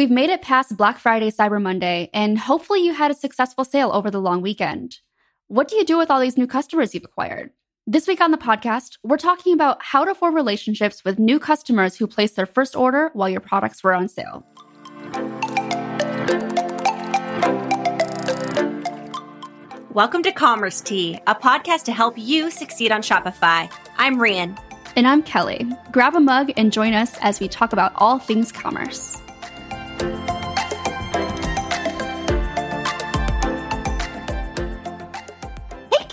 We've made it past Black Friday, Cyber Monday, and hopefully you had a successful sale over the long weekend. What do you do with all these new customers you've acquired? This week on the podcast, we're talking about how to form relationships with new customers who placed their first order while your products were on sale. Welcome to Commerce Tea, a podcast to help you succeed on Shopify. I'm Rian. And I'm Kelly. Grab a mug and join us as we talk about all things commerce.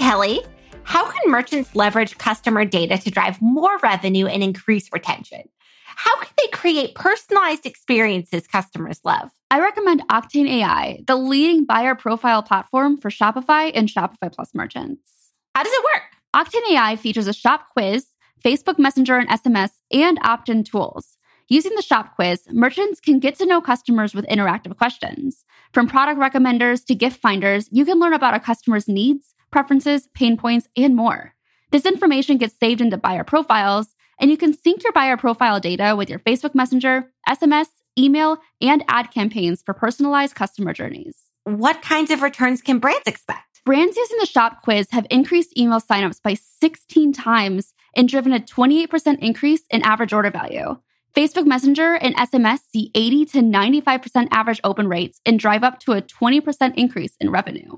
Kelly. How can merchants leverage customer data to drive more revenue and increase retention? How can they create personalized experiences customers love? I recommend Octane AI, the leading buyer profile platform for Shopify and Shopify Plus merchants. How does it work? Octane AI features a shop quiz, Facebook Messenger and SMS, and opt in tools. Using the shop quiz, merchants can get to know customers with interactive questions. From product recommenders to gift finders, you can learn about a customer's needs, preferences, pain points, and more. This information gets saved into buyer profiles, and you can sync your buyer profile data with your Facebook Messenger, SMS, email, and ad campaigns for personalized customer journeys. What kinds of returns can brands expect? Brands using the shop quiz have increased email signups by 16 times and driven a 28% increase in average order value. Facebook Messenger and SMS see 80 to 95% average open rates and drive up to a 20% increase in revenue.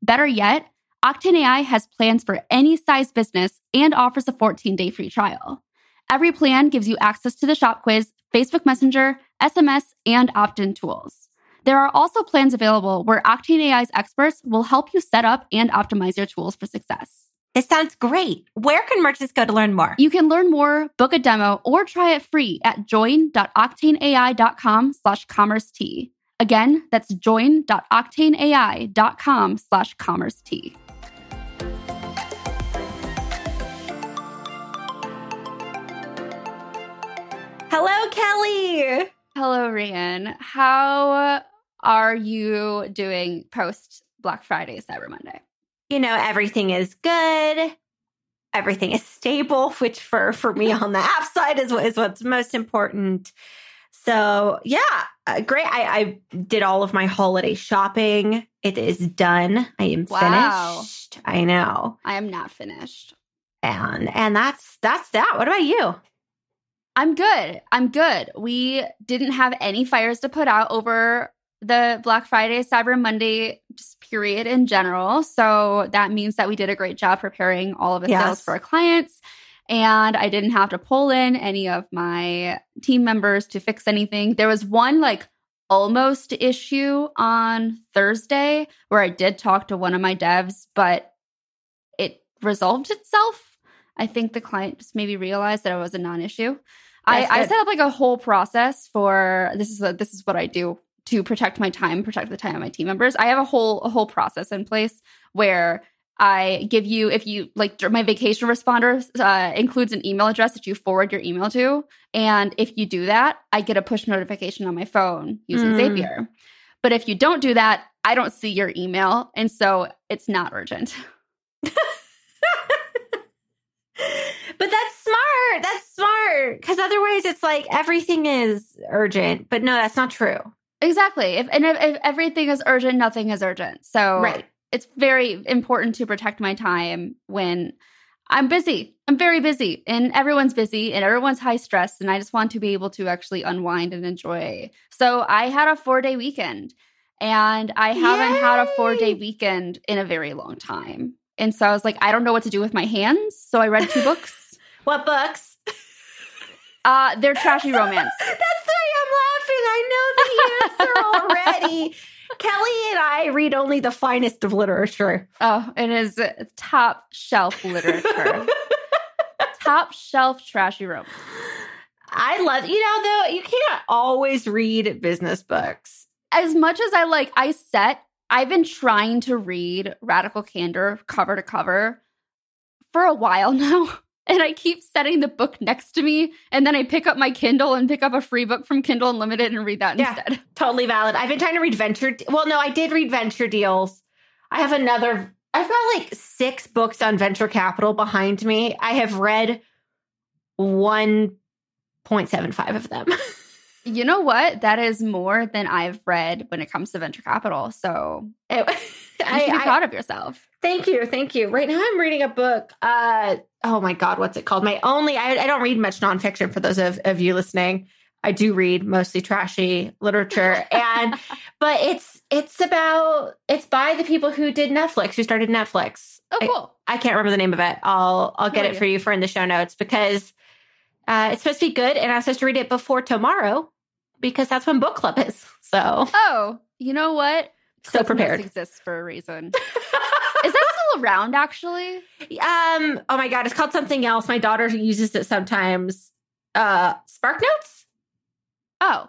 Better yet, Octane AI has plans for any size business and offers a 14 day free trial. Every plan gives you access to the shop quiz, Facebook Messenger, SMS, and opt in tools. There are also plans available where Octane AI's experts will help you set up and optimize your tools for success. This sounds great. Where can merchants go to learn more? You can learn more, book a demo, or try it free at join.octaneai.com slash commerce tea. Again, that's join.octaneai.com slash commerce tea. Kelly. Hello, Rian. How are you doing post Black Friday, Cyber Monday? You know, everything is good. Everything is stable, which for for me on the app side is what is what's most important. So yeah, uh, great. I, I did all of my holiday shopping. It is done. I am Wow. finished. I know, I am not finished. and and that's that's that. What about you? I'm good. I'm good. We didn't have any fires to put out over the Black Friday, Cyber Monday just period in general. So that means that we did a great job preparing all of the Yes. sales for our clients. And I didn't have to pull in any of my team members to fix anything. There was one like almost issue on Thursday where I did talk to one of my devs, but it resolved itself. I think the client just maybe realized that it was a non-issue. I, I set up like a whole process for this is a, this is what I do to protect my time, protect the time of my team members. I have a whole a whole process in place where I give you if you like my vacation responder uh, includes an email address that you forward your email to, and if you do that, I get a push notification on my phone using Mm. Zapier. But if you don't do that, I don't see your email, and so it's not urgent. But that's smart. That's smart. Because otherwise, it's like everything is urgent. But no, that's not true. Exactly. If and if, if everything is urgent, nothing is urgent. So Right. it's very important to protect my time when I'm busy. I'm very busy and everyone's busy and everyone's high stress and I just want to be able to actually unwind and enjoy. So I had a 4-day weekend and I haven't had a 4-day weekend in a very long time. And so I was like I don't know what to do with my hands, so I read two books. What books? Uh they're trashy romance. That's why I'm laughing. I know the answer already. Kelly and I read only the finest of literature. Oh, and it is top shelf literature. top shelf trashy romance. I love, you know, though, you can't always read business books. as much as I like, I set, I've been trying to read Radical Candor cover to cover for a while now. And I keep setting the book next to me. And then I pick up my Kindle and pick up a free book from Kindle Unlimited and read that Yeah. instead. Totally valid. I've been trying to read Venture. Well, no, I did read Venture Deals. I have another. I've got like six books on venture capital behind me. I have read one point seven five of them. You know what? That is more than I've read when it comes to venture capital. So It- you I- should be I- proud of yourself. Thank you, thank you. Right now, I'm reading a book. Uh, oh my God, what's it called? My only. I, I don't read much nonfiction. For those of, of you listening, I do read mostly trashy literature, and but it's it's about it's by the people who did Netflix, who started Netflix. Oh, I- cool. I can't remember the name of it. I'll I'll get it for you for in the show notes because uh, it's supposed to be good, and I'm supposed to read it before tomorrow because that's when book club is. So Oh, you know what? So prepared. exists for a reason. Is that still around? Actually, Um. Oh my god, it's called something else. My daughter uses it sometimes. Uh, SparkNotes. oh,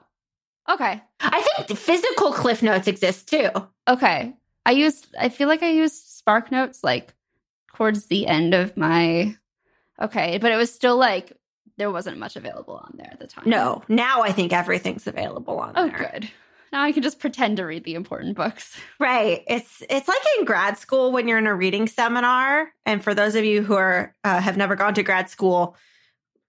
okay, I think physical Cliff Notes exist too. okay. I used. I feel like I used SparkNotes like towards the end of my. Okay, but it was still like there wasn't much available on there at the time. No, now I think everything's available on Oh, there. good. Now I can just pretend to read the important books. Right. It's it's like in grad school when you're in a reading seminar. And for those of you who are uh, have never gone to grad school,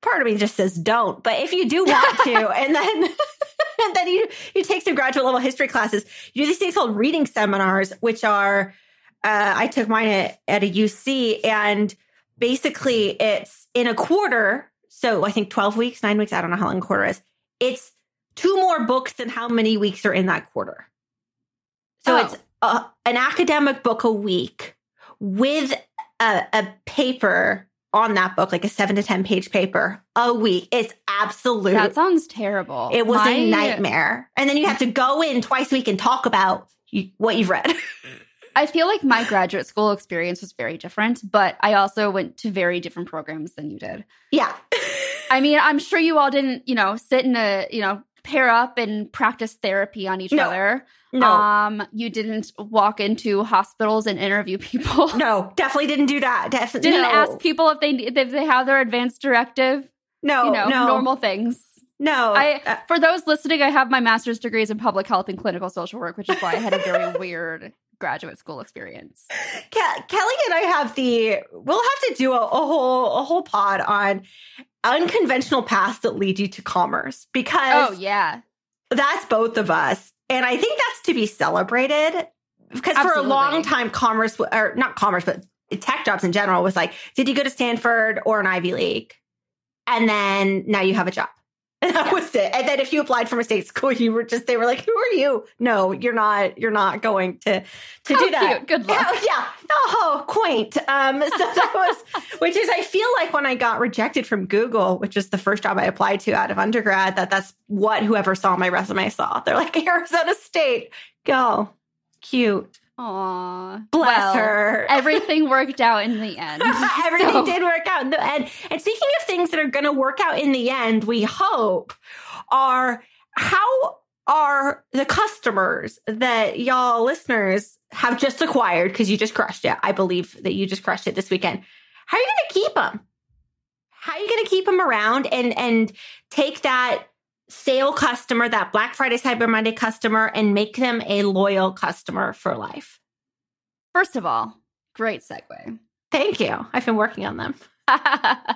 part of me just says don't. But if you do want to, and then and then you you take some graduate level history classes, you do these things called reading seminars, which are uh, I took mine at, at a UC, and basically it's in a quarter. So I think twelve weeks, nine weeks. I don't know how long a quarter is. It's two more books than how many weeks are in that quarter. So Oh. it's a, an academic book a week with a, a paper on that book, like a seven to 10 page paper a week. It's absolute. That sounds terrible. it was My- a nightmare. And then you have to go in twice a week and talk about what you've read. I feel like my graduate school experience was very different, but I also went to very different programs than you did. yeah. I mean, I'm sure you all didn't, you know, sit in a, you know, pair up and practice therapy on each No. other. No, Um, you didn't walk into hospitals and interview people. no, definitely didn't do that. Definitely didn't no. ask people if they if they have their advanced directive. No, you know, no, normal things. No. I- Uh, For those listening, I have my master's degrees in public health and clinical social work, which is why I had a very weird graduate school experience. Ke- Kelly and I have the. We'll have to do a, a whole a whole pod on unconventional paths that lead you to commerce because Oh yeah, that's both of us, and I think that's to be celebrated because for a long time, commerce or not commerce, but tech jobs in general was like, did you go to Stanford or an Ivy League? And then now you have a job. And that Yeah. was it. And then if you applied from a state school, you were just they were like, "Who are you?" No, you're not. You're not going to to How do that. cute. Good luck. Yeah, yeah. Oh, quaint. Um, so that was, which is, I feel like when I got rejected from Google, which is the first job I applied to out of undergrad, that that's what whoever saw my resume saw. They're like Arizona State, go, cute, Aw, bless Well, her. Everything worked out in the end. Everything So- did work out in the end. And speaking of things that are going to work out in the end, we hope are how are the customers that y'all listeners have just acquired because you just crushed it. I believe that you just crushed it this weekend. How are you going to keep them? How are you going to keep them around and and take that sale customer, that Black Friday Cyber Monday customer, and make them a loyal customer for life? First of all, great segue. Thank you. I've been working on them. uh,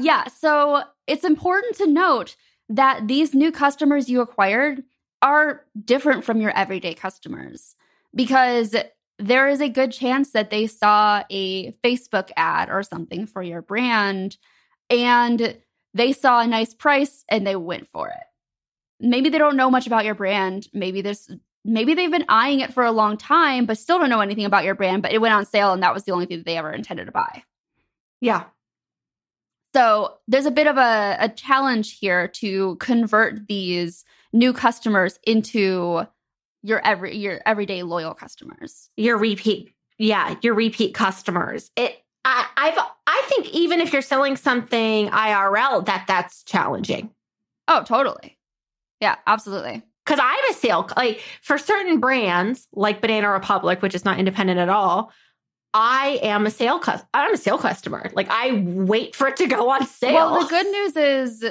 yeah, so it's important to note that these new customers you acquired are different from your everyday customers because there is a good chance that they saw a Facebook ad or something for your brand and they saw a nice price and they went for it. Maybe they don't know much about your brand. Maybe this maybe they've been eyeing it for a long time but still don't know anything about your brand, but it went on sale and that was the only thing that they ever intended to buy. Yeah. So there's a bit of a, a challenge here to convert these new customers into your every your everyday loyal customers. your repeat yeah your repeat customers it I, i've i think even if you're selling something irl that that's challenging Oh, totally. Yeah, absolutely. because i'm a sale like for certain brands like banana republic which is not independent at all i am a sale cus- i'm a sale customer like i wait for it to go on sale Well, the good news is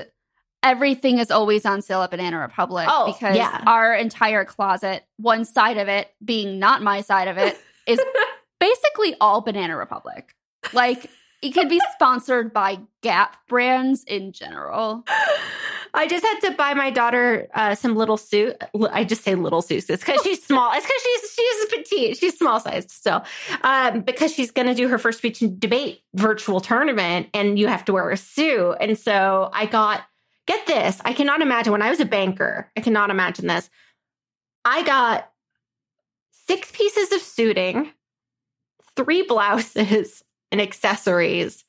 everything is always on sale at Banana Republic Oh, because yeah. our entire closet, one side of it being not my side of it, is basically all Banana Republic. Like it could be sponsored by Gap brands in general. I just had to buy my daughter uh, some little suit. I just say little suits because she's small. It's because she's she's petite. She's small sized still. Um, because she's going to do her first speech and debate virtual tournament, and you have to wear a suit. And so I got get this. I cannot imagine when I was a banker. I cannot imagine this. I got six pieces of suiting, three blouses, and accessories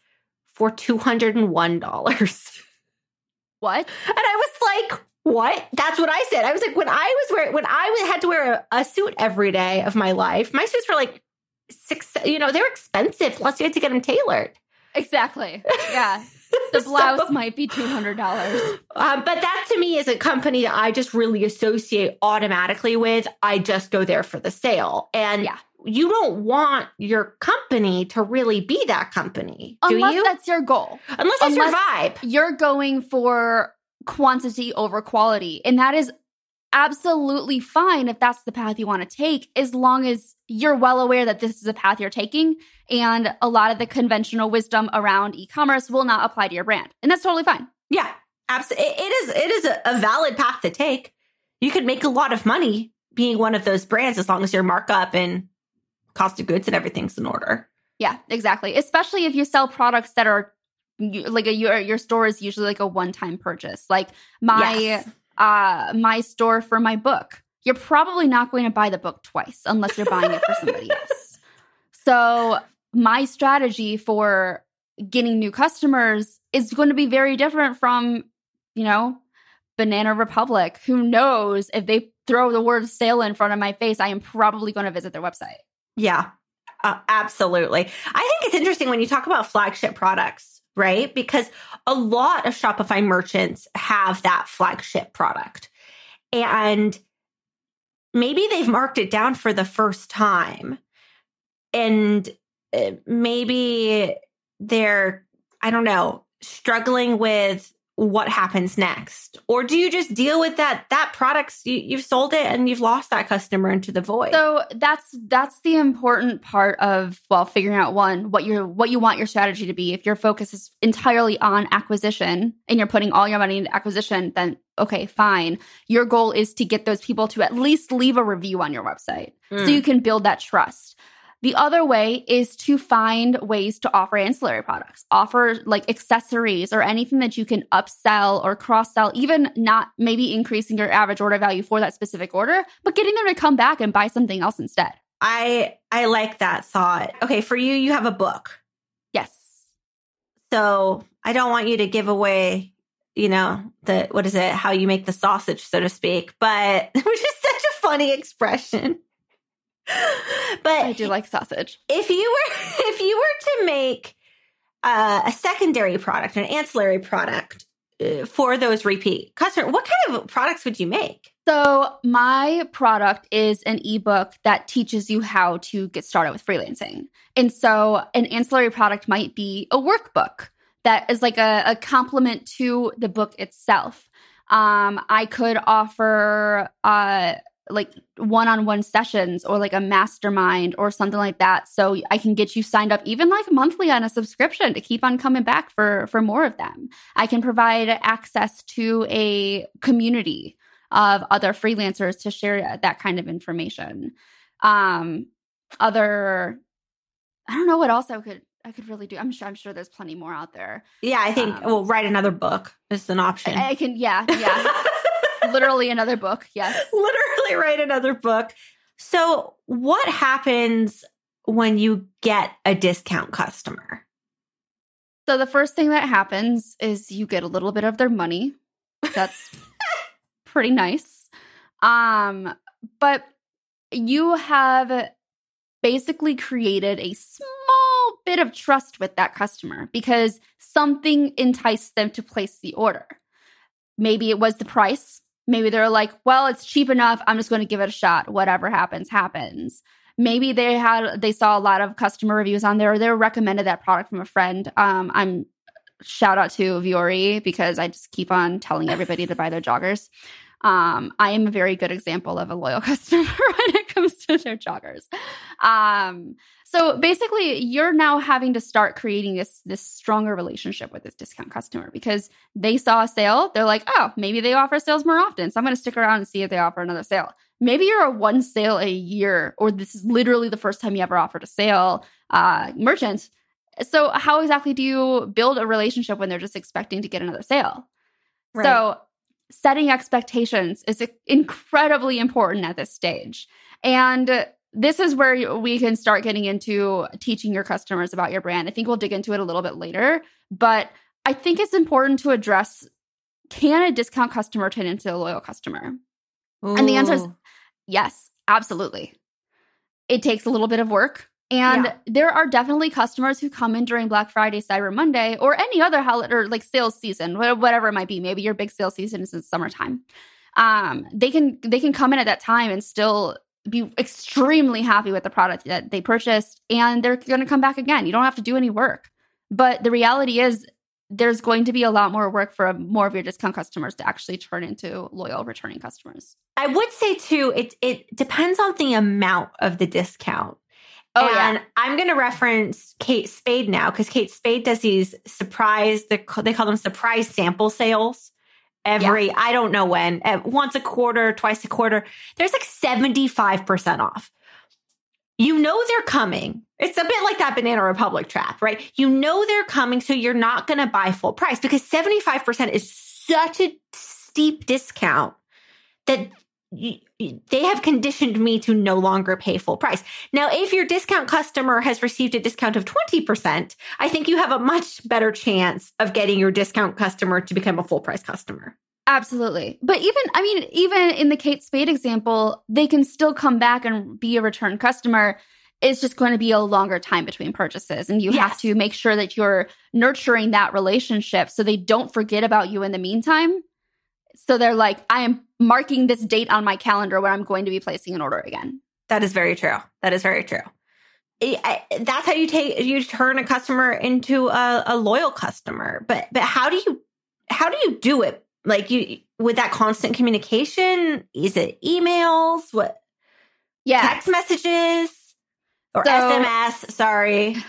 for two hundred and one dollars. What? And I was like, what? That's what I said. I was like, when I was wearing, when I had to wear a, a, suit every day of my life, my suits were like six, you know, they're expensive. Plus, you had to get them tailored. Exactly. Yeah. The blouse so, might be $200. Um, but that to me is a company that I just really associate automatically with. I just go there for the sale. And yeah. You don't want your company to really be that company. Unless you? that's your goal. Unless that's Unless your vibe. You're going for quantity over quality. And that is absolutely fine if that's the path you want to take, as long as you're well aware that this is a path you're taking. And a lot of the conventional wisdom around e commerce will not apply to your brand. And that's totally fine. Yeah, absolutely. It is, it is a, a valid path to take. You could make a lot of money being one of those brands as long as your markup and cost of goods and everything's in order. Yeah, exactly. Especially if you sell products that are like a your your store is usually like a one time purchase. Like my yes. uh my store for my book, you're probably not going to buy the book twice unless you're buying it for somebody else. So my strategy for getting new customers is going to be very different from you know Banana Republic. Who knows if they throw the word sale in front of my face, I am probably going to visit their website. Yeah, uh, absolutely. I think it's interesting when you talk about flagship products right? Because a lot of Shopify merchants have that flagship product. And maybe they've marked it down for the first time. And uh, maybe they're, I don't know, struggling with what happens next? Or do you just deal with that that products you, you've sold it and you've lost that customer into the void? So that's that's the important part of well figuring out one what your what you want your strategy to be. If your focus is entirely on acquisition and you're putting all your money into acquisition then okay fine. Your goal is to get those people to at least leave a review on your website mm. so you can build that trust the other way is to find ways to offer ancillary products, offer like accessories or anything that you can upsell or cross sell, even not maybe increasing your average order value for that specific order, but getting them to come back and buy something else instead. I I like that thought. Okay, for you you have a book. Yes. So, I don't want you to give away, you know, the what is it, how you make the sausage so to speak, but which is such a funny expression. but I do like sausage. If you were if you were to make uh, a secondary product, an ancillary product uh, for those repeat customers, what kind of products would you make? So, my product is an ebook that teaches you how to get started with freelancing. And so, an ancillary product might be a workbook that is like a, a complement to the book itself. Um, I could offer uh, like one-on-one sessions or like a mastermind or something like that so i can get you signed up even like monthly on a subscription to keep on coming back for for more of them i can provide access to a community of other freelancers to share that kind of information um other i don't know what else i could I could really do. I'm sure. I'm sure there's plenty more out there. Yeah, I think. Um, well, write another book is an option. I, I can. Yeah, yeah. Literally another book. Yes. Literally write another book. So, what happens when you get a discount customer? So, the first thing that happens is you get a little bit of their money. That's pretty nice. Um, but you have basically created a small bit of trust with that customer because something enticed them to place the order. Maybe it was the price maybe they're like, well, it's cheap enough. I'm just going to give it a shot. Whatever happens, happens. Maybe they had they saw a lot of customer reviews on there, or they were recommended that product from a friend. Um, I'm shout out to Vuori because I just keep on telling everybody to buy their joggers. Um, I am a very good example of a loyal customer when it comes to their joggers. Um, so basically, you're now having to start creating this this stronger relationship with this discount customer because they saw a sale. They're like, oh, maybe they offer sales more often, so I'm going to stick around and see if they offer another sale. Maybe you're a one sale a year, or this is literally the first time you ever offered a sale uh, merchant. So how exactly do you build a relationship when they're just expecting to get another sale? Right. So setting expectations is incredibly important at this stage. And this is where we can start getting into teaching your customers about your brand. I think we'll dig into it a little bit later, but I think it's important to address can a discount customer turn into a loyal customer? Ooh. And the answer is yes, absolutely. It takes a little bit of work. And yeah. there are definitely customers who come in during Black Friday, Cyber Monday, or any other holiday or like sales season, whatever it might be. Maybe your big sales season is in summertime. Um, they can they can come in at that time and still be extremely happy with the product that they purchased, and they're going to come back again. You don't have to do any work. But the reality is, there's going to be a lot more work for more of your discount customers to actually turn into loyal returning customers. I would say too, it it depends on the amount of the discount. Oh, and yeah. I'm going to reference Kate Spade now because Kate Spade does these surprise, they call them surprise sample sales every, yeah. I don't know when, once a quarter, twice a quarter. There's like 75% off. You know they're coming. It's a bit like that Banana Republic trap, right? You know they're coming, so you're not going to buy full price because 75% is such a steep discount that they have conditioned me to no longer pay full price. Now, if your discount customer has received a discount of 20%, I think you have a much better chance of getting your discount customer to become a full price customer. Absolutely. But even, I mean, even in the Kate Spade example, they can still come back and be a return customer. It's just going to be a longer time between purchases. And you yes. have to make sure that you're nurturing that relationship so they don't forget about you in the meantime. So they're like, I am marking this date on my calendar where I'm going to be placing an order again. That is very true. That is very true. that's how you take you turn a customer into a, a loyal customer. But but how do you how do you do it? Like you with that constant communication? Is it emails? What? Yeah, text messages or so, SMS? Sorry.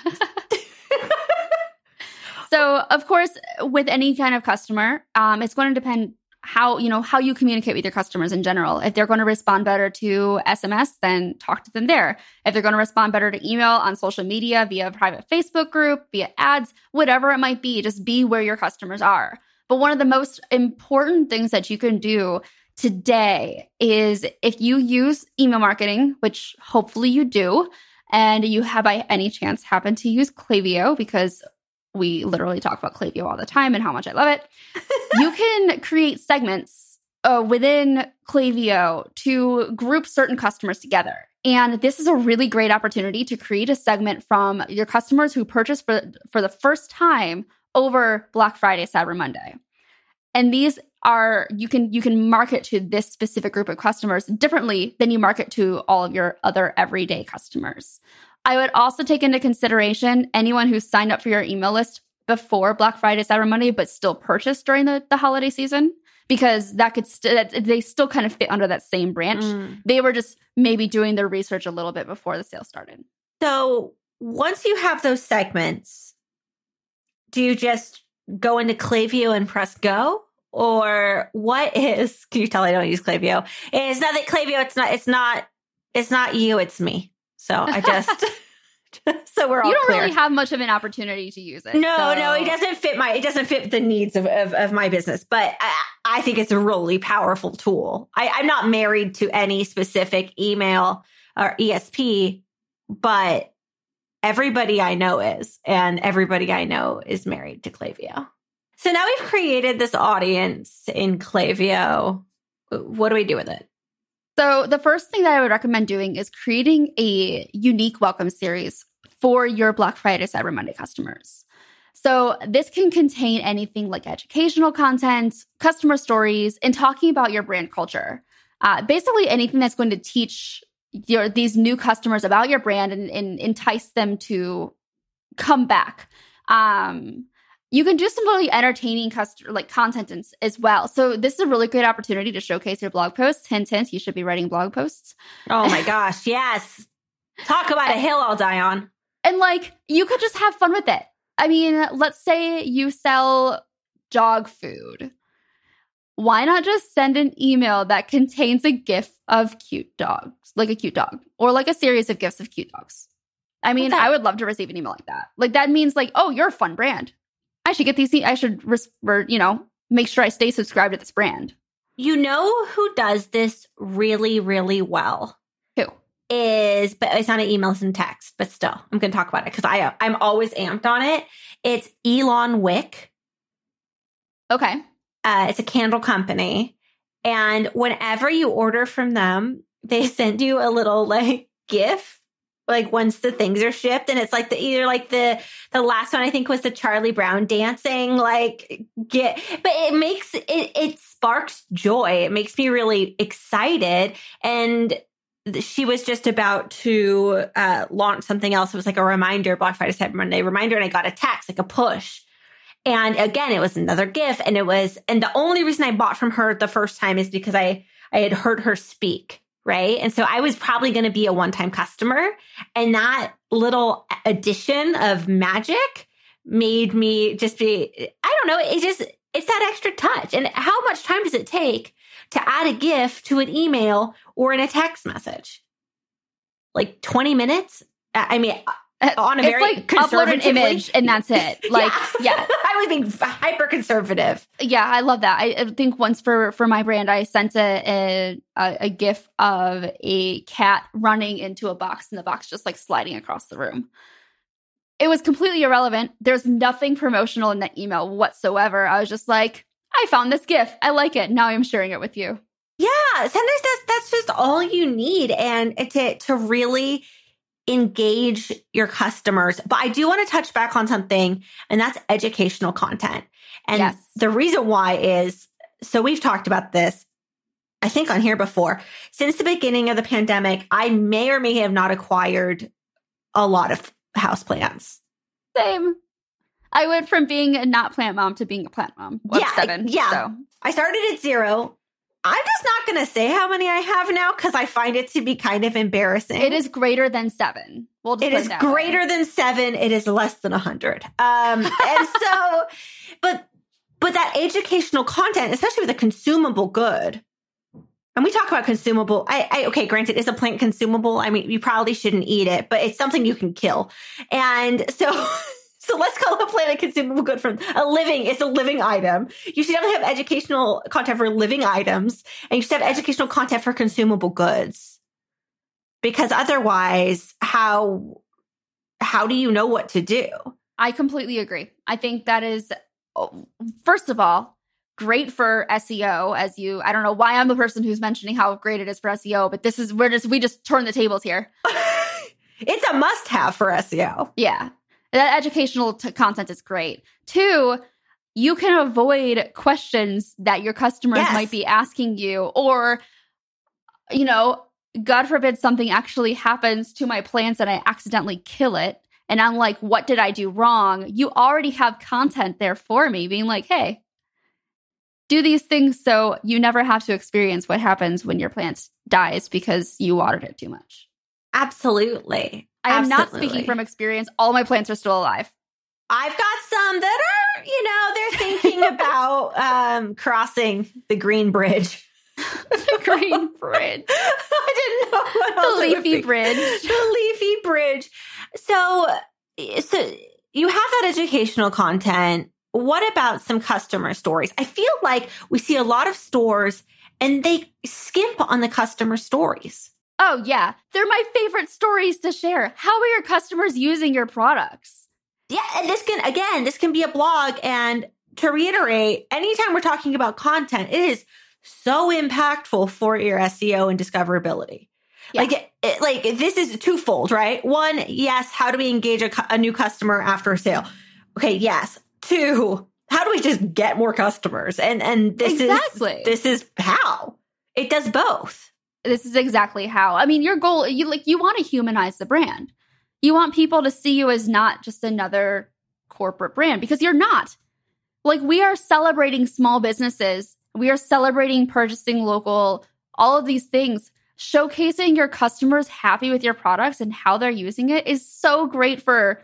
so of course, with any kind of customer, um, it's going to depend how you know how you communicate with your customers in general. If they're going to respond better to sms then talk to them there. If they're going to respond better to email on social media via a private facebook group via ads whatever it might be just be where your customers are. But one of the most important things that you can do today is if you use email marketing which hopefully you do and you have by any chance happened to use Klaviyo because we literally talk about Klaviyo all the time and how much I love it. you can create segments uh, within Klaviyo to group certain customers together. And this is a really great opportunity to create a segment from your customers who purchase for, for the first time over Black Friday, Cyber Monday. And these are you can you can market to this specific group of customers differently than you market to all of your other everyday customers. I would also take into consideration anyone who signed up for your email list before Black Friday, Cyber Monday, but still purchased during the, the holiday season because that could st- they still kind of fit under that same branch. Mm. They were just maybe doing their research a little bit before the sale started. So once you have those segments, do you just go into Klaviyo and press go? Or what is can you tell I don't use Klaviyo? It's not that Klaviyo, it's not it's not it's not you, it's me. So I just so we're all you don't clear. really have much of an opportunity to use it. No, so. no, it doesn't fit my it doesn't fit the needs of of, of my business. But I, I, think it's a really powerful tool. I, I'm not married to any specific email or ESP, but everybody I know is, and everybody I know is married to Klaviyo. So now we've created this audience in Klaviyo. What do we do with it? So, the first thing that I would recommend doing is creating a unique welcome series for your Black Friday, Cyber Monday customers. So, this can contain anything like educational content, customer stories, and talking about your brand culture. Uh, basically, anything that's going to teach your these new customers about your brand and, and entice them to come back. Um, you can do some really entertaining customer like content in, as well. So this is a really great opportunity to showcase your blog posts. Hint, hint, you should be writing blog posts. Oh my gosh, yes. Talk about a hill I'll die on. And like you could just have fun with it. I mean, let's say you sell dog food. Why not just send an email that contains a GIF of cute dogs, like a cute dog, or like a series of GIFs of cute dogs? I mean. I would love to receive an email like that. Like that means like, oh, you're a fun brand. I should get these. I should, you know, make sure I stay subscribed to this brand. You know who does this really, really well? Who is? But it's not an emails and text. But still, I'm going to talk about it because I I'm always amped on it. It's Elon Wick. Okay. Uh, it's a candle company, and whenever you order from them, they send you a little like gift like once the things are shipped and it's like the either like the the last one i think was the charlie brown dancing like get but it makes it it sparks joy. It makes me really excited. And she was just about to uh, launch something else. It was like a reminder black friday cyber monday reminder and i got a text like a push. And again it was another gift and it was and the only reason i bought from her the first time is because i i had heard her speak right? And so I was probably going to be a one time customer. And that little addition of magic made me just be, I don't know, it just, it's that extra touch. And how much time does it take to add a GIF to an email or in a text message? Like 20 minutes? I mean, on a it's very like upload an image and that's it. Like, yeah. yeah. I was being hyper conservative. Yeah, I love that. I, I, think once for for my brand, I sent a, a a gif of a cat running into a box and the box just like sliding across the room. It was completely irrelevant. There's nothing promotional in that email whatsoever. I was just like, I found this gif. I like it. Now I'm sharing it with you. Yeah, sometimes that's that's just all you need, and to to really engage your customers. But I do want to touch back on something, and that's educational content. And yes. the reason why is so we've talked about this, I think, on here before. Since the beginning of the pandemic, I may or may have not acquired a lot of house plants. Same. I went from being a not plant mom to being a plant mom. yeah, seven, yeah. So. I started at zero. I'm just not going to say how many I have now because I find it to be kind of embarrassing. It is greater than seven. We'll it is greater way. than seven. It is less than a hundred. Um, and so, but but that educational content, especially with a consumable good, and we talk about consumable. I, I okay, granted, is a plant consumable. I mean, you probably shouldn't eat it, but it's something you can kill. And so. So let's call a plant a consumable good from a living. It's a living item. You should definitely have educational content for living items, and you should have educational content for consumable goods. Because otherwise, how how do you know what to do? I completely agree. I think that is oh, first of all great for SEO. As you, I don't know why I'm the person who's mentioning how great it is for SEO, but this is we're just we just turn the tables here. it's a must have for SEO. Yeah that educational t- content is great. Two, you can avoid questions that your customers yes. might be asking you, or, you know, God forbid something actually happens to my plants and I accidentally kill it. And I'm like, what did I do wrong? You already have content there for me, being like, hey, do these things so you never have to experience what happens when your plant dies because you watered it too much. Absolutely. I am Absolutely. not speaking from experience. All my plants are still alive. I've got some that are, you know, they're thinking about um, crossing the Green Bridge. the Green Bridge. I didn't know. The leafy bridge. The leafy bridge. So, so you have that educational content. What about some customer stories? I feel like we see a lot of stores and they skimp on the customer stories. Oh, yeah. They're my favorite stories to share. How are your customers using your products? Yeah. And this can, again, this can be a blog. And to reiterate, anytime we're talking about content, it is so impactful for your SEO and discoverability. Yeah. Like, it, like this is twofold, right? One, yes, how do we engage a, a new customer after a sale? Okay, yes. Two, how do we just get more customers? And and this exactly. is this is how it does both this is exactly how. I mean, your goal, you like, you want to humanize the brand. You want people to see you as not just another corporate brand because you're not. Like we are celebrating small businesses. We are celebrating purchasing local, all of these things. Showcasing your customers happy with your products and how they're using it is so great for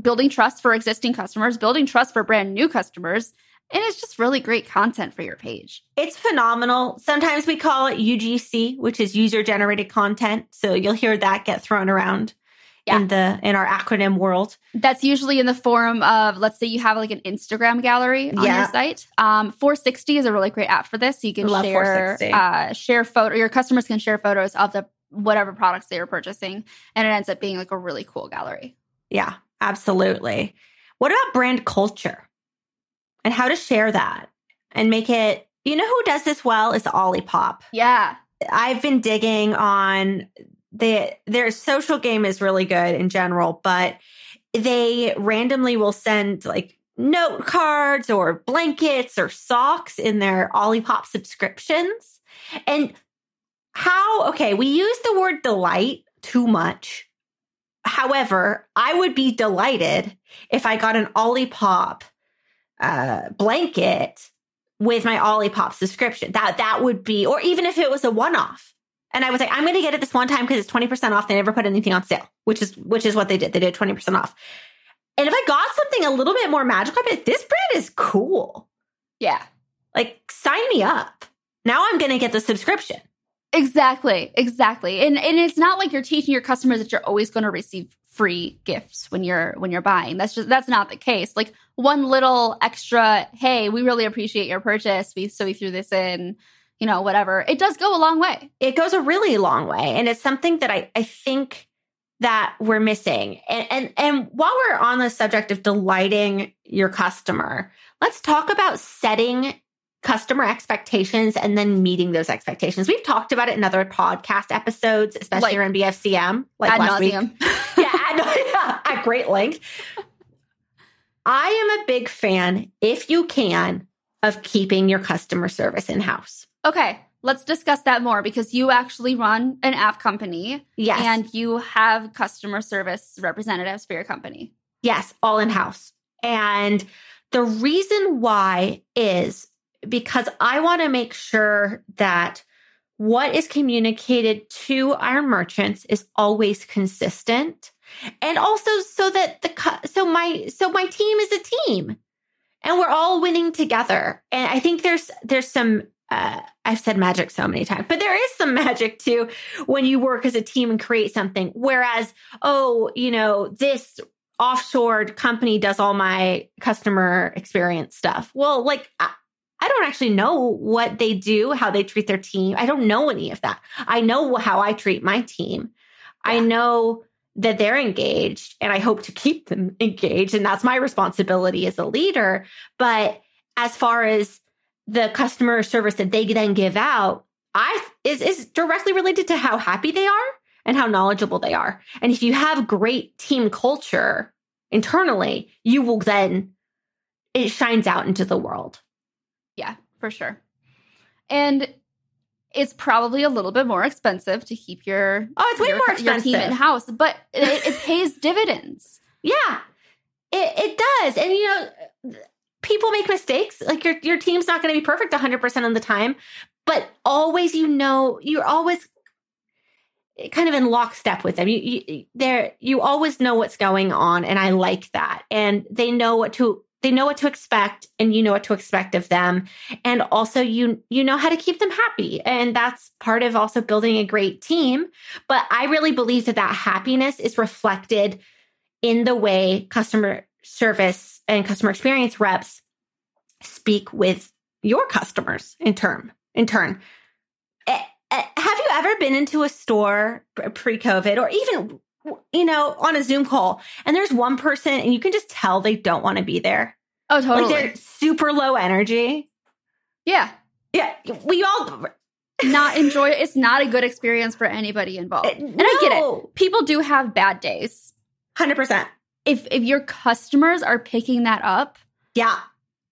building trust for existing customers, building trust for brand new customers. And it's just really great content for your page. It's phenomenal. Sometimes we call it UGC, which is user generated content. So you'll hear that get thrown around yeah. in the in our acronym world. That's usually in the form of let's say you have like an Instagram gallery on yeah. your site. Um, Foursixty is a really great app for this. So you can share uh, share photo. Your customers can share photos of the whatever products they are purchasing, and it ends up being like a really cool gallery. Yeah, absolutely. What about brand culture and how to share that and make it? You know who does this well is Olipop. Yeah. I've been digging on the their social game is really good in general, but they randomly will send like note cards or blankets or socks in their Olipop subscriptions. And how, okay, we use the word delight too much. However, I would be delighted if I got an Olipop uh, blanket with my Olipop subscription. That that would be, or even if it was a one off. And I was like, I'm going to get it this one time because it's 20% off. They never put anything on sale, which is, which is what they did. They did 20% off. And if I got something a little bit more magical, I'd be like, this brand is cool. Yeah. Like sign me up. Now I'm going to get the subscription. Exactly. Exactly. And, and it's not like you're teaching your customers that you're always going to receive free gifts when you're when you're buying. That's just that's not the case. Like one little extra, hey, we really appreciate your purchase. We so we threw this in you know, whatever, it does go a long way. It goes a really long way. And it's something that I, I think that we're missing. And, and, and while we're on the subject of delighting your customer, let's talk about setting customer expectations and then meeting those expectations. We've talked about it in other podcast episodes, especially like, around BFCM, like last nauseum. week. yeah, at, at great length. I am a big fan, if you can, of keeping your customer service in house. Okay, let's discuss that more because you actually run an app company. Yes. And you have customer service representatives for your company. Yes, all in house. And the reason why is because I want to make sure that what is communicated to our merchants is always consistent and also so that the so my so my team is a team and we're all winning together and i think there's there's some uh, I've said magic so many times, but there is some magic too when you work as a team and create something. Whereas, oh, you know, this offshore company does all my customer experience stuff. Well, like, I, don't actually know what they do, how they treat their team. I don't know any of that. I know how I treat my team. Yeah. I know that they're engaged and I hope to keep them engaged. And that's my responsibility as a leader. But as far as the customer service that they then give out I is is directly related to how happy they are and how knowledgeable they are. And if you have great team culture internally, you will then it shines out into the world. Yeah, for sure. And it's probably a little bit more expensive to keep your oh, it's way your, more expensive your team in house, but it, it pays dividends. Yeah, it, it does. And you know, people make mistakes. Like your your team's not going to be perfect 100% of the time, but always you know you're always kind of in lockstep with them. You you there you always know what's going on and I like that. And they know what to they know what to expect and you know what to expect of them. And also you you know how to keep them happy. And that's part of also building a great team. But i really believe that that happiness is reflected in the way customer service and customer experience reps speak with your customers in term in turn. Eh, eh, have you ever been into a store pre-COVID or even you know on a Zoom call and there's one person and you can just tell they don't want to be there? Oh, totally. Like they're super low energy. Yeah. Yeah, we all not enjoy it. It's not a good experience for anybody involved. Uh, and no. I get it. People do have bad days. 100% if if your customers are picking that up, yeah.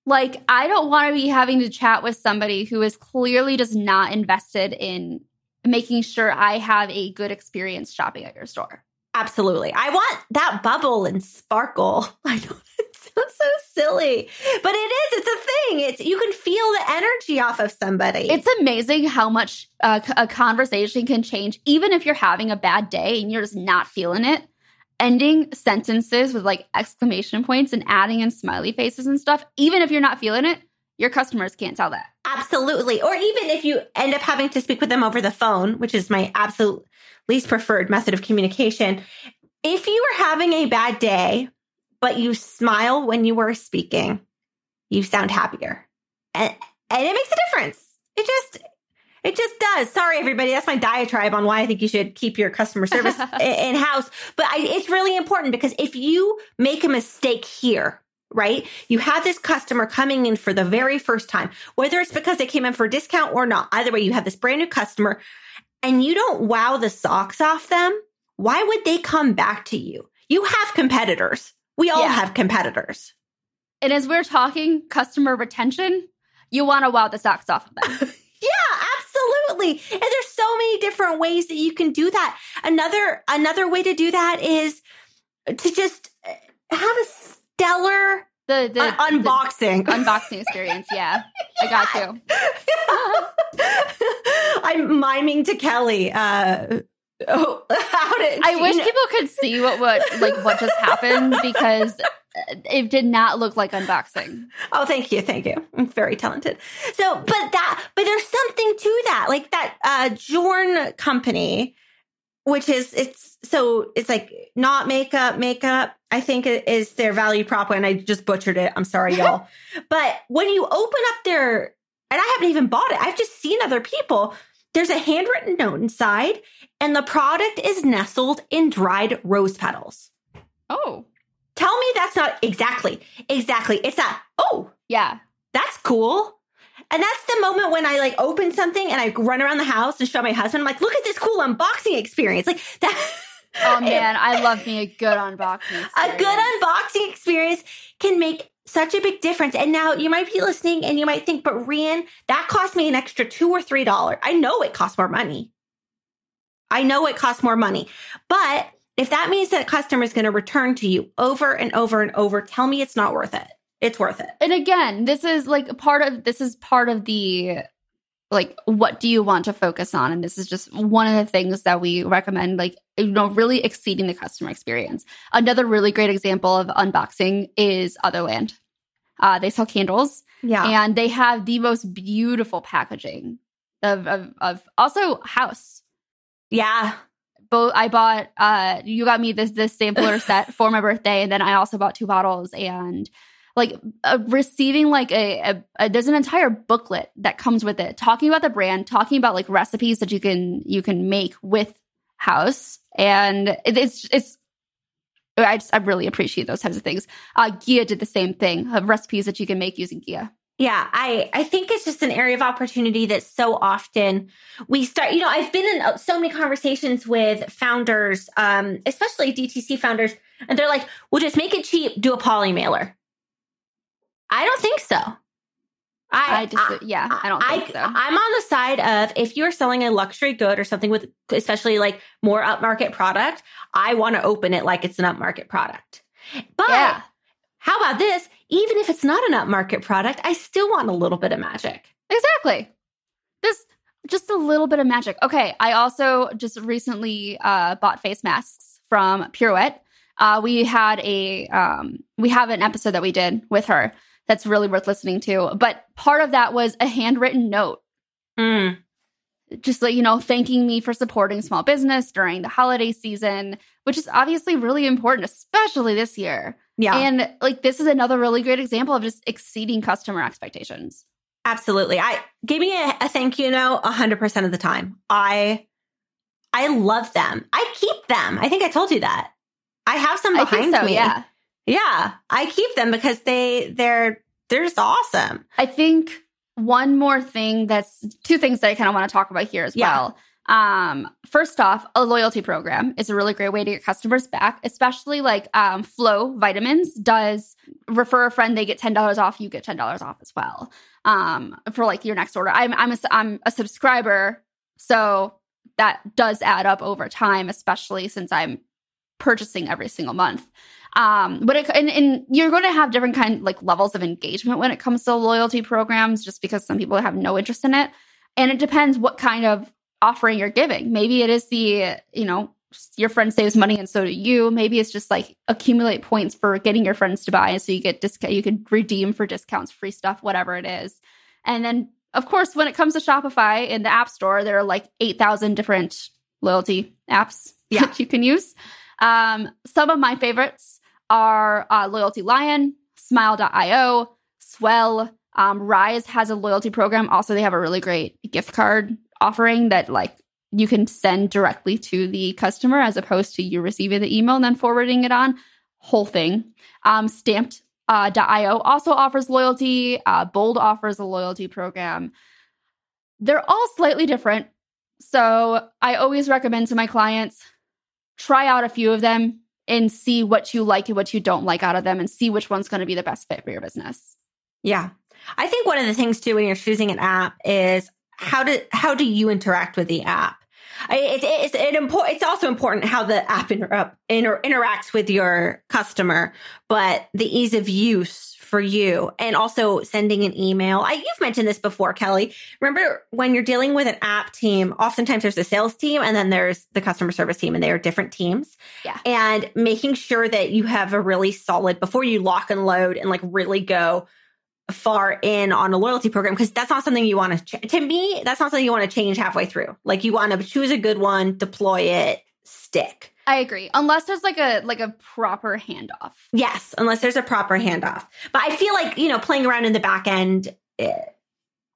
Like I don't want to be having to chat with somebody who is clearly just not invested in making sure I have a good experience shopping at your store. Absolutely. I want that bubble and sparkle. I know that sounds so silly, but it is. It's a thing. It's you can feel the energy off of somebody. It's amazing how much uh, a conversation can change, even if you're having a bad day and you're just not feeling it. Ending sentences with like exclamation points and adding in smiley faces and stuff, even if you're not feeling it, your customers can't tell that. Absolutely. Or even if you end up having to speak with them over the phone, which is my absolute least preferred method of communication. If you are having a bad day, but you smile when you are speaking, you sound happier. And, and it makes a difference. It just, it just does. Sorry, everybody. That's my diatribe on why I think you should keep your customer service in house. But I, it's really important because if you make a mistake here, right? You have this customer coming in for the very first time, whether it's because they came in for a discount or not. Either way, you have this brand new customer and you don't wow the socks off them. Why would they come back to you? You have competitors. We all yeah. have competitors. And as we're talking customer retention, you want to wow the socks off of them. yeah, absolutely. And there's so many different ways that you can do that. Another another way to do that is to just have a stellar the, the uh, unboxing the unboxing experience. Yeah, I got you. I'm miming to Kelly. Uh, oh, how did I wish know? people could see what what like what just happened because it did not look like unboxing. Oh, thank you, thank you. I'm very talented. So, but that, but there's something to that, like that uh Jorn company, which is it's so it's like not makeup, makeup. I think is their value prop, and I just butchered it. I'm sorry, y'all. but when you open up their, and I haven't even bought it. I've just seen other people. There's a handwritten note inside, and the product is nestled in dried rose petals. Oh, tell me that's not exactly, exactly. It's that. Oh, yeah, that's cool. And that's the moment when I like open something and I run around the house and show my husband. I'm like, look at this cool unboxing experience. Like that. Oh man, I love me a good unboxing. Experience. A good unboxing experience can make such a big difference. And now you might be listening and you might think, but Rian, that cost me an extra two or three dollars. I know it costs more money. I know it costs more money. But if that means that a customer is going to return to you over and over and over, tell me it's not worth it. It's worth it. And again, this is like part of this is part of the like what do you want to focus on? And this is just one of the things that we recommend like you know really exceeding the customer experience. Another really great example of unboxing is otherland. Uh, they sell candles. Yeah. And they have the most beautiful packaging of of, of also Haus. Yeah. Both i bought uh you got me this this sampler set for my birthday and then i also bought two bottles and like uh, receiving like a, a, a, there's an entire booklet that comes with it talking about the brand talking about like recipes that you can you can make with Haus and it, it's it's I just I really appreciate those types of things. Uh, Ghia did the same thing of recipes that you can make using Ghia. Yeah, I I think it's just an area of opportunity that so often we start. You know, I've been in uh, so many conversations with founders, um, especially DTC founders, and they're like, "We'll just make it cheap, do a poly mailer." I don't think so. I, I just, yeah, I don't think I, so. I'm on the side of if you're selling a luxury good or something with, especially like more upmarket product, I want to open it like it's an upmarket product. But yeah. how about this? Even if it's not an upmarket product, I still want a little bit of magic. Exactly. This just a little bit of magic. Okay. I also just recently uh, bought face masks from Pirouette. Uh, we had a um, we have an episode that we did with her that's really worth listening to. But part of that was a handwritten note. Mm. Just like, you know, thanking me for supporting small business during the holiday season, which is obviously really important, especially this year. Yeah. And like, this is another really great example of just exceeding customer expectations. Absolutely. I give me a, a thank you note 100% of the time. I, I love them. I keep them. I think I told you that. I have some behind so, me. Yeah. Yeah, I keep them because they they're they're just awesome. I think one more thing that's two things that I kind of want to talk about here as yeah. well. Um, first off, a loyalty program is a really great way to get customers back, especially like um, Flow Vitamins does refer a friend, they get $10 off, you get $10 off as well. Um, for like your next order. I'm I'm a, I'm a subscriber, so that does add up over time, especially since I'm purchasing every single month. Um, but it, and, and you're going to have different kind like levels of engagement when it comes to loyalty programs, just because some people have no interest in it, and it depends what kind of offering you're giving. Maybe it is the you know your friend saves money and so do you. Maybe it's just like accumulate points for getting your friends to buy, and so you get discount. You can redeem for discounts, free stuff, whatever it is, and then of course, when it comes to Shopify in the App Store, there are like 8,000 different loyalty apps yeah. that you can use. Um, some of my favorites are uh, Loyalty Lion, Smile.io, Swell. Um, Rise has a loyalty program. Also, they have a really great gift card offering that like you can send directly to the customer as opposed to you receiving the email and then forwarding it on. Whole thing. Um, uh, also offers loyalty. Uh, Bold offers a loyalty program. They're all slightly different. So I always recommend to my clients try out a few of them and see what you like and what you don't like out of them and see which one's going to be the best fit for your business. Yeah. I think one of the things too when you're choosing an app is how do how do you interact with the app? It's it's it important. It's also important how the app inter- inter- interacts with your customer, but the ease of use for you, and also sending an email. I, you've mentioned this before, Kelly. Remember when you're dealing with an app team? Oftentimes there's a sales team, and then there's the customer service team, and they are different teams. Yeah, and making sure that you have a really solid before you lock and load and like really go far in on a loyalty program because that's not something you want to ch- to me that's not something you want to change halfway through like you want to choose a good one deploy it stick i agree unless there's like a like a proper handoff yes unless there's a proper handoff but i feel like you know playing around in the back end eh,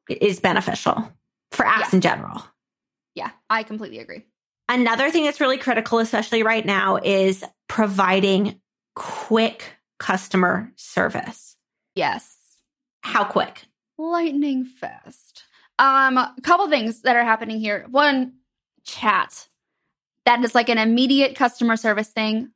is beneficial for apps yeah. in general yeah i completely agree another thing that's really critical especially right now is providing quick customer service yes how quick? Lightning fast. Um, a couple things that are happening here. One, chat. That is like an immediate customer service thing.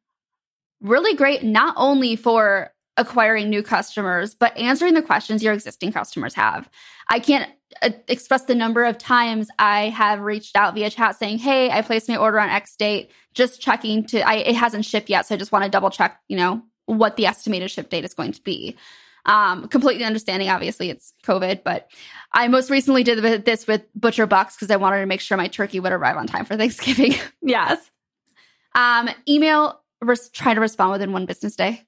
Really great, not only for acquiring new customers, but answering the questions your existing customers have. I can't uh, express the number of times I have reached out via chat saying, "Hey, I placed my order on X date, just checking to I it hasn't shipped yet, so I just want to double check, you know, what the estimated ship date is going to be." Um, completely understanding, obviously, it's COVID, but I most recently did this with ButcherBox because I wanted to make sure my turkey would arrive on time for Thanksgiving. yes. Um, email, res- try to respond within one business day.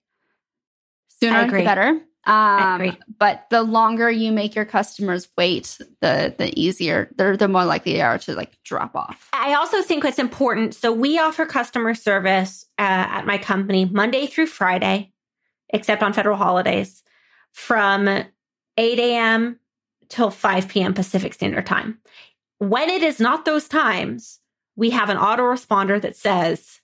Sooner, the better. Um, but the longer you make your customers wait, the the easier they're the more likely they are to like drop off. I also think what's important. So we offer customer service uh, at my company Monday through Friday, except on federal holidays from 8 a.m. till 5 p.m. Pacific Standard Time. When it is not those times, we have an autoresponder that says,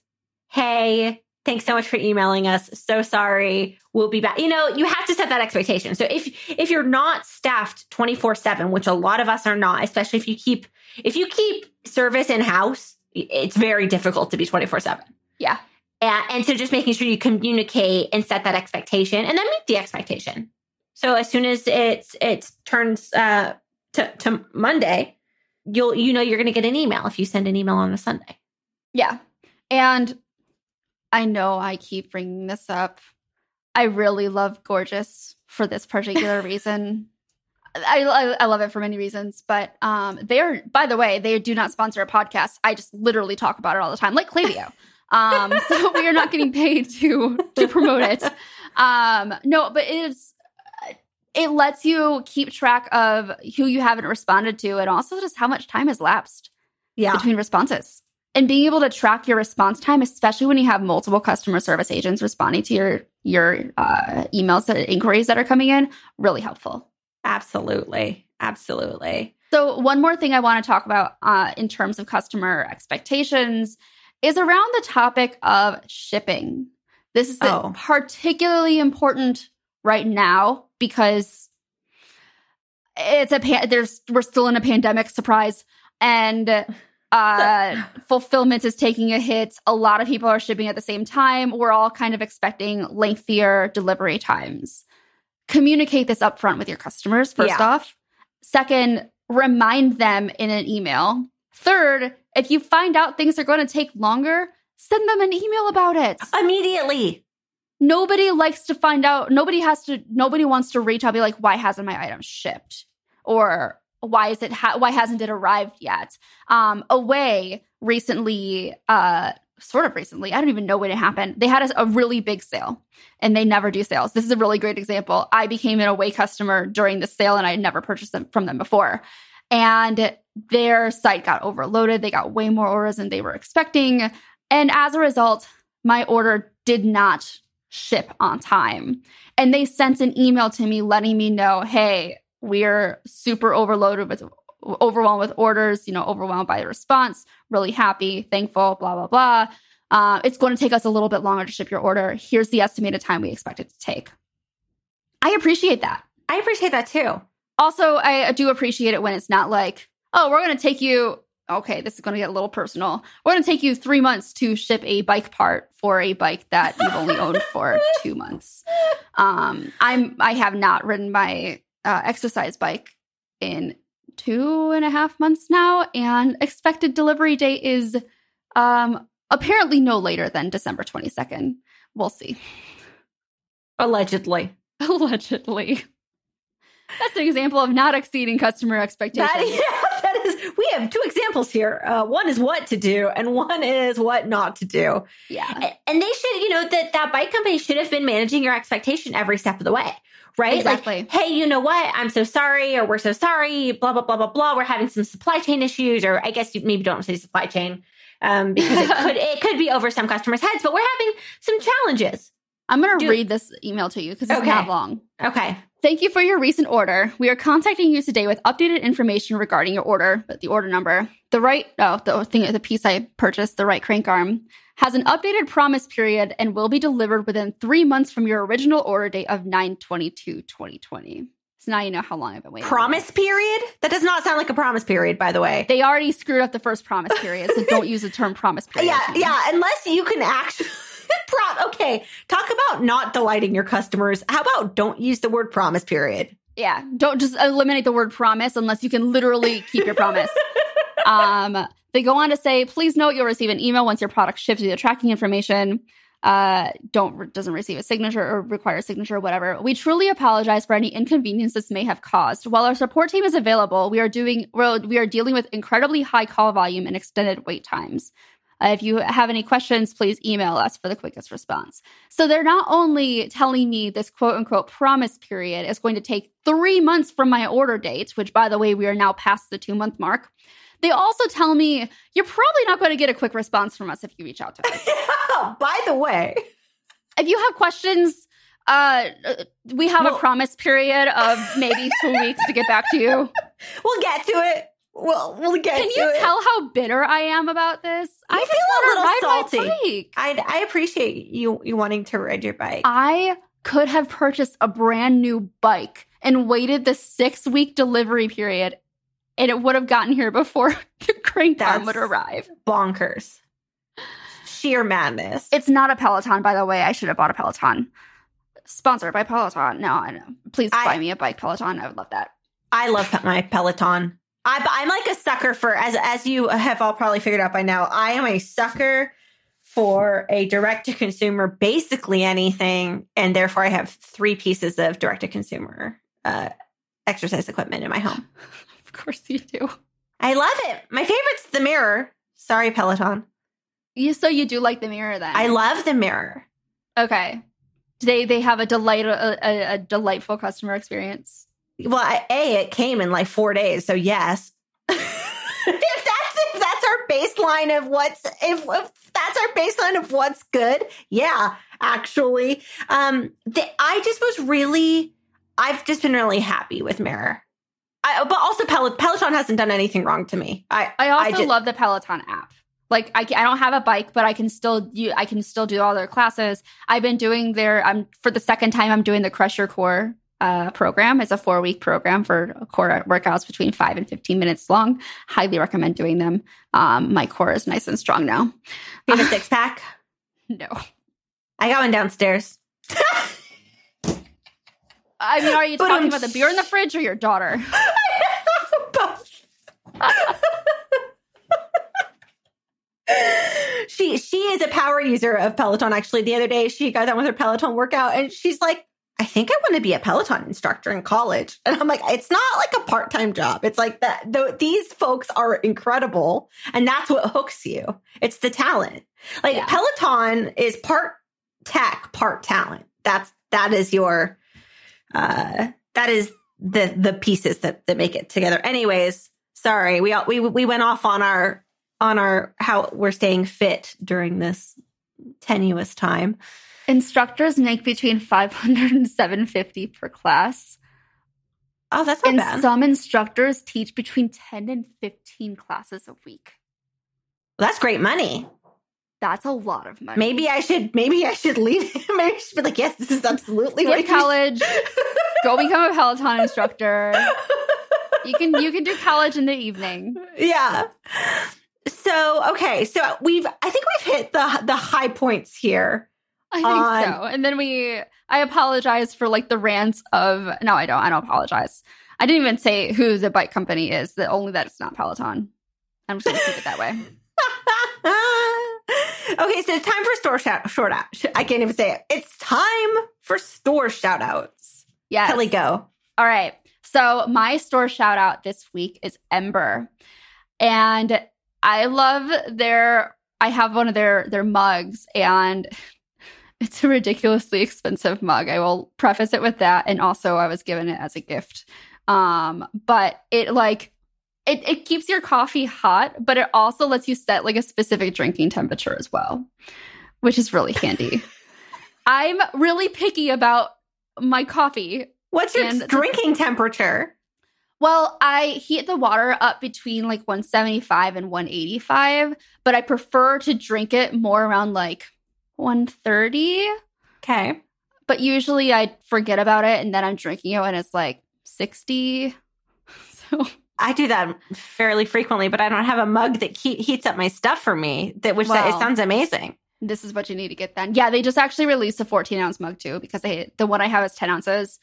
Hey, thanks so much for emailing us. So sorry. We'll be back. You know, you have to set that expectation. So if if you're not staffed 24/7, which a lot of us are not, especially if you keep if you keep service in house, it's very difficult to be 24/7. Yeah. And, and so just making sure you communicate and set that expectation and then meet the expectation. So as soon as it it turns uh, to, to Monday, you'll you know you're going to get an email if you send an email on a Sunday. Yeah, and I know I keep bringing this up. I really love Gorgias for this particular reason. I, I, I love it for many reasons, but um, they are. By the way, they do not sponsor a podcast. I just literally talk about it all the time, like Klaviyo. um, so we are not getting paid to to promote it. Um, no, but it is it lets you keep track of who you haven't responded to and also just how much time has lapsed yeah. between responses. And being able to track your response time, especially when you have multiple customer service agents responding to your your uh, emails that inquiries that are coming in, really helpful. Absolutely, absolutely. So one more thing I want to talk about uh, in terms of customer expectations is around the topic of shipping. This is oh. particularly important right now because it's a pan- there's we're still in a pandemic surprise. And uh fulfillment is taking a hit. A lot of people are shipping at the same time. We're all kind of expecting lengthier delivery times. Communicate this upfront with your customers first yeah. off. Second remind them in an email. Third if you find out things are going to take longer send them an email about it. Immediately nobody likes to find out. Nobody has to. Nobody wants to reach out, and be like, "Why hasn't my item shipped?" or "Why is it? Ha- why hasn't it arrived yet?" Um, away recently, uh, sort of recently. I don't even know when it happened. They had a, a, really big sale, and they never do sales. This is a really great example. I became an away customer during the sale, and I had never purchased them from them before, and their site got overloaded. They got way more orders than they were expecting, and as a result, my order did not ship on time. And they sent an email to me letting me know, hey, we're super overloaded with overwhelmed with orders, you know, overwhelmed by the response, really happy, thankful, blah, blah, blah. Uh, it's going to take us a little bit longer to ship your order. Here's the estimated time we expect it to take. I appreciate that. I appreciate that too. Also, I do appreciate it when it's not like, oh, we're going to take you okay, this is going to get a little personal. We're going to take you three months to ship a bike part for a bike that you've only owned for two months. Um, I'm I have not ridden my uh, exercise bike in two and a half months now, and expected delivery date is um, apparently no later than December twenty second. We'll see. Allegedly. Allegedly. That's an example of not exceeding customer expectations. That, yeah. We have two examples here. Uh, one is what to do, and one is what not to do. Yeah, and they should, you know, that that bike company should have been managing your expectation every step of the way, right? Exactly. Like, hey, you know what? I'm so sorry, or we're so sorry. Blah blah blah blah blah. We're having some supply chain issues, or I guess you maybe don't say supply chain um, because it could it could be over some customers' heads, but we're having some challenges. I'm going to read this email to you because it's okay. not long. Okay. Thank you for your recent order. We are contacting you today with updated information regarding your order, but the order number, the right, oh, the thing, the piece I purchased, the right crank arm, has an updated promise period and will be delivered within three months from your original order date of 922 2020. So now you know how long I've been waiting. Promise period? That does not sound like a promise period, by the way. They already screwed up the first promise period, so don't use the term promise period. Yeah, yeah, unless you can actually Pro- okay, talk about not delighting your customers. How about don't use the word promise period? Yeah, don't just eliminate the word promise unless you can literally keep your promise. um, they go on to say, please note you'll receive an email once your product ships with the tracking information. Uh, don't doesn't receive a signature or require a signature whatever. We truly apologize for any inconvenience this may have caused. While our support team is available, we are doing well, we are dealing with incredibly high call volume and extended wait times. Uh, if you have any questions, please email us for the quickest response. So they're not only telling me this quote unquote promise period is going to take three months from my order date, which by the way, we are now past the two month mark. They also tell me you're probably not going to get a quick response from us if you reach out to us. yeah, by the way, if you have questions, uh, we have well, a promise period of maybe two weeks to get back to you. We'll get to it. Well, we'll get. Can you it. tell how bitter I am about this? I feel a little salty. I I appreciate you you wanting to ride your bike. I could have purchased a brand new bike and waited the six week delivery period, and it would have gotten here before the crank arm would arrive. Bonkers. Sheer madness. It's not a Peloton, by the way. I should have bought a Peloton. Sponsored by Peloton. No, I know. Please I, buy me a bike, Peloton. I would love that. I love my Peloton. I, am like a sucker for as as you have all probably figured out by now. I am a sucker for a direct to consumer, basically anything, and therefore I have three pieces of direct to consumer uh, exercise equipment in my home. of course you do. I love it. My favorite's the mirror. Sorry, Peloton. You so you do like the mirror then? I love the mirror. Okay. They they have a delight a, a, a delightful customer experience. Well, a it came in like four days, so yes. if that's if that's our baseline of what's if, if that's our baseline of what's good, yeah, actually, um, the, I just was really, I've just been really happy with Mirror. I, but also Pel- Peloton hasn't done anything wrong to me. I I also I just, love the Peloton app. Like I, I don't have a bike, but I can still you I can still do all their classes. I've been doing their I'm for the second time I'm doing the Crusher Core uh, program. It's a four week program for core workouts between five and 15 minutes long. Highly recommend doing them. Um, my core is nice and strong now. You have a six pack? No. I got one downstairs. I mean, are you but talking I'm... about the beer in the fridge or your daughter? Both. she she is a power user of Peloton. Actually, the other day she got done with her Peloton workout, and she's like, "I think I want to be a Peloton instructor in college." And I'm like, "It's not like a part time job. It's like that. Though these folks are incredible, and that's what hooks you. It's the talent. Like Yeah. Peloton is part tech, part talent. That's that is your uh that is the the pieces that that make it together. Anyways, sorry, we all, we we went off on our on our how we're staying fit during this tenuous time. Instructors make between 500 and 750 per class. Oh, that's not and bad. some instructors teach between 10 and 15 classes a week. that's great money. That's a lot of money. Maybe I should maybe I should leave. maybe I should be like, yes, this is absolutely what skip college, go become a Peloton instructor. You can you can do college in the evening. yeah. So okay, so we've I think we've hit the the high points here. I think On- so. And then we I apologize for like the rants of no, I don't. I don't apologize. I didn't even say who the bike company is, that only that it's not Peloton. I'm just gonna keep it that way. okay, so it's time for store shout short out. I can't even say it. It's time for store shout outs. Yes. Kelly, go. All right. So my store shout out this week is Ember. And I love their I have one of their their mugs and it's a ridiculously expensive mug. I will preface it with that and also I was given it as a gift. Um but it like it, it keeps your coffee hot, but it also lets you set like a specific drinking temperature as well, which is really handy. I'm really picky about my coffee What's your drinking temperature? well, I heat the water up between like 175 and 185, but I prefer to drink it more around like 130. Okay. But usually I forget about it and then I'm drinking it when it's like 60. So I do that fairly frequently, but I don't have a mug that he- heats up my stuff for me. That which that, it sounds amazing. this is what you need to get then. Yeah, they just actually released a 14 ounce mug too because they, the one I have is 10 ounces.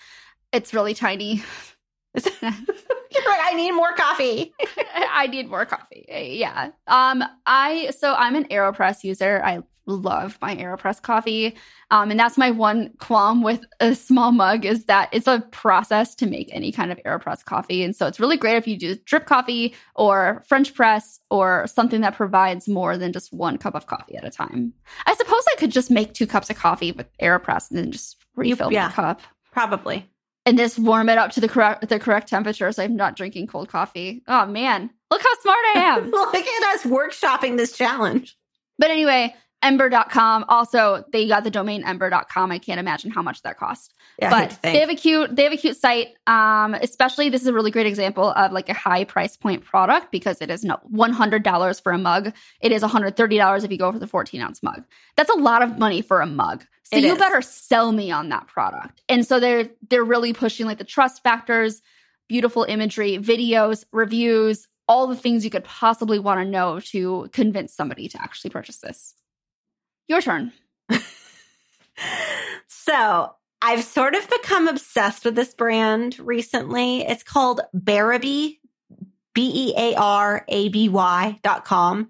It's really tiny. You're right. I need more coffee. I need more coffee. Yeah. Um I so I'm an AeroPress user. I love my AeroPress coffee. Um and that's my one qualm with a small mug is that it's a process to make any kind of AeroPress coffee. And so it's really great if you do drip coffee or French press or something that provides more than just one cup of coffee at a time. I suppose I could just make two cups of coffee with AeroPress and then just refill yeah. my cup Probably. and just warm it up to the correct the correct temperature so I'm not drinking cold coffee. Oh man, look how smart I am. Look at us workshopping this challenge. but anyway, ember.com. Also, they got the domain ember.com. I can't imagine how much that cost. Yeah, but they have a cute they have a cute site. Um, especially this is a really great example of like a high price point product because it is no $100 for a mug. It is $130 if you go for the 14 ounce mug. That's a lot of money for a mug. So It you is. better sell me on that product. And so they're they're really pushing like the trust factors, beautiful imagery, videos, reviews, all the things you could possibly want to know to convince somebody to actually purchase this. Your turn. So I've sort of become obsessed with this brand recently. It's called Bearaby, B E A R A B Y dot com.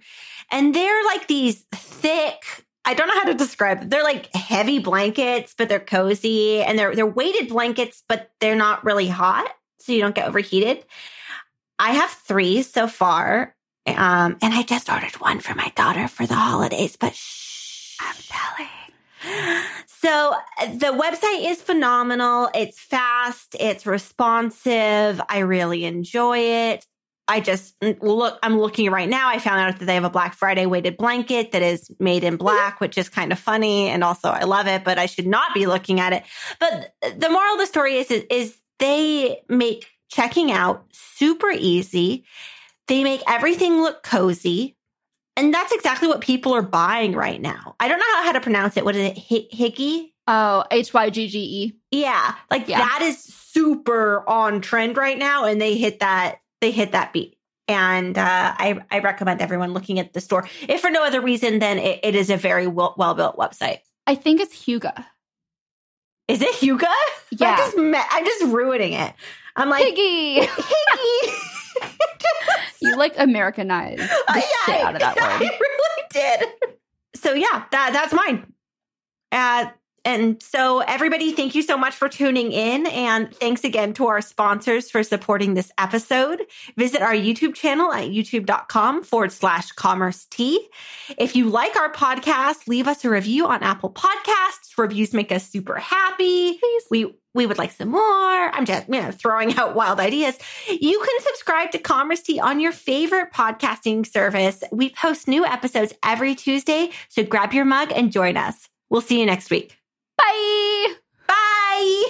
And they're like these thick, I don't know how to describe them. They're like heavy blankets, but they're cozy and they're they're weighted blankets, but they're not really hot. So you don't get overheated. I have three so far. Um, and I just ordered one for my daughter for the holidays, but I'm telling. So the website is phenomenal. It's fast. It's responsive. I really enjoy it. I just mm, look, I'm looking right now. I found out that they have a Black Friday weighted blanket that is made in black, which is kind of funny. And also I love it, but I should not be looking at it. But the moral of the story is, is, is they make checking out super easy. They make everything look cozy. And that's exactly what people are buying right now. I don't know how, to pronounce it. What is it? Hi- Higgy? Oh, H Y G G E. Yeah. Like Yeah. that is super on trend right now. And they hit that, they hit that beat. And uh, I, I recommend everyone looking at the store. If for no other reason, then it, it is a very well, built website. I think it's Huga. Is it Huga? Yeah. I'm just, I'm just ruining it. I'm like, Piggy. Higgy. you like Americanized the Uh, shit out of that I word. really did. so yeah, that that's mine. Uh, and so, everybody, thank you so much for tuning in. And thanks again to our sponsors for supporting this episode. Visit our YouTube channel at youtube.com forward slash commerce tea. If you like our podcast, leave us a review on Apple Podcasts. Reviews make us super happy. Please. We we would like some more. I'm just you know, throwing out wild ideas. You can subscribe to Commerce Tea on your favorite podcasting service. We post new episodes every Tuesday, so grab your mug and join us. We'll see you next week. Bye. Bye.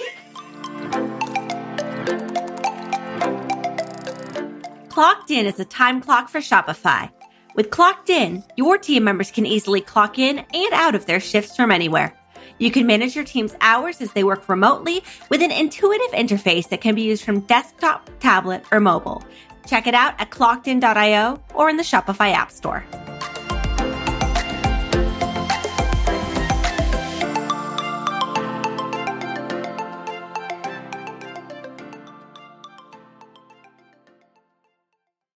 Clocked In is a time clock for Shopify. With Clocked In, your team members can easily clock in and out of their shifts from anywhere. You can manage your team's hours as they work remotely with an intuitive interface that can be used from desktop, tablet, or mobile. Check it out at clockedin.io or in the Shopify App Store.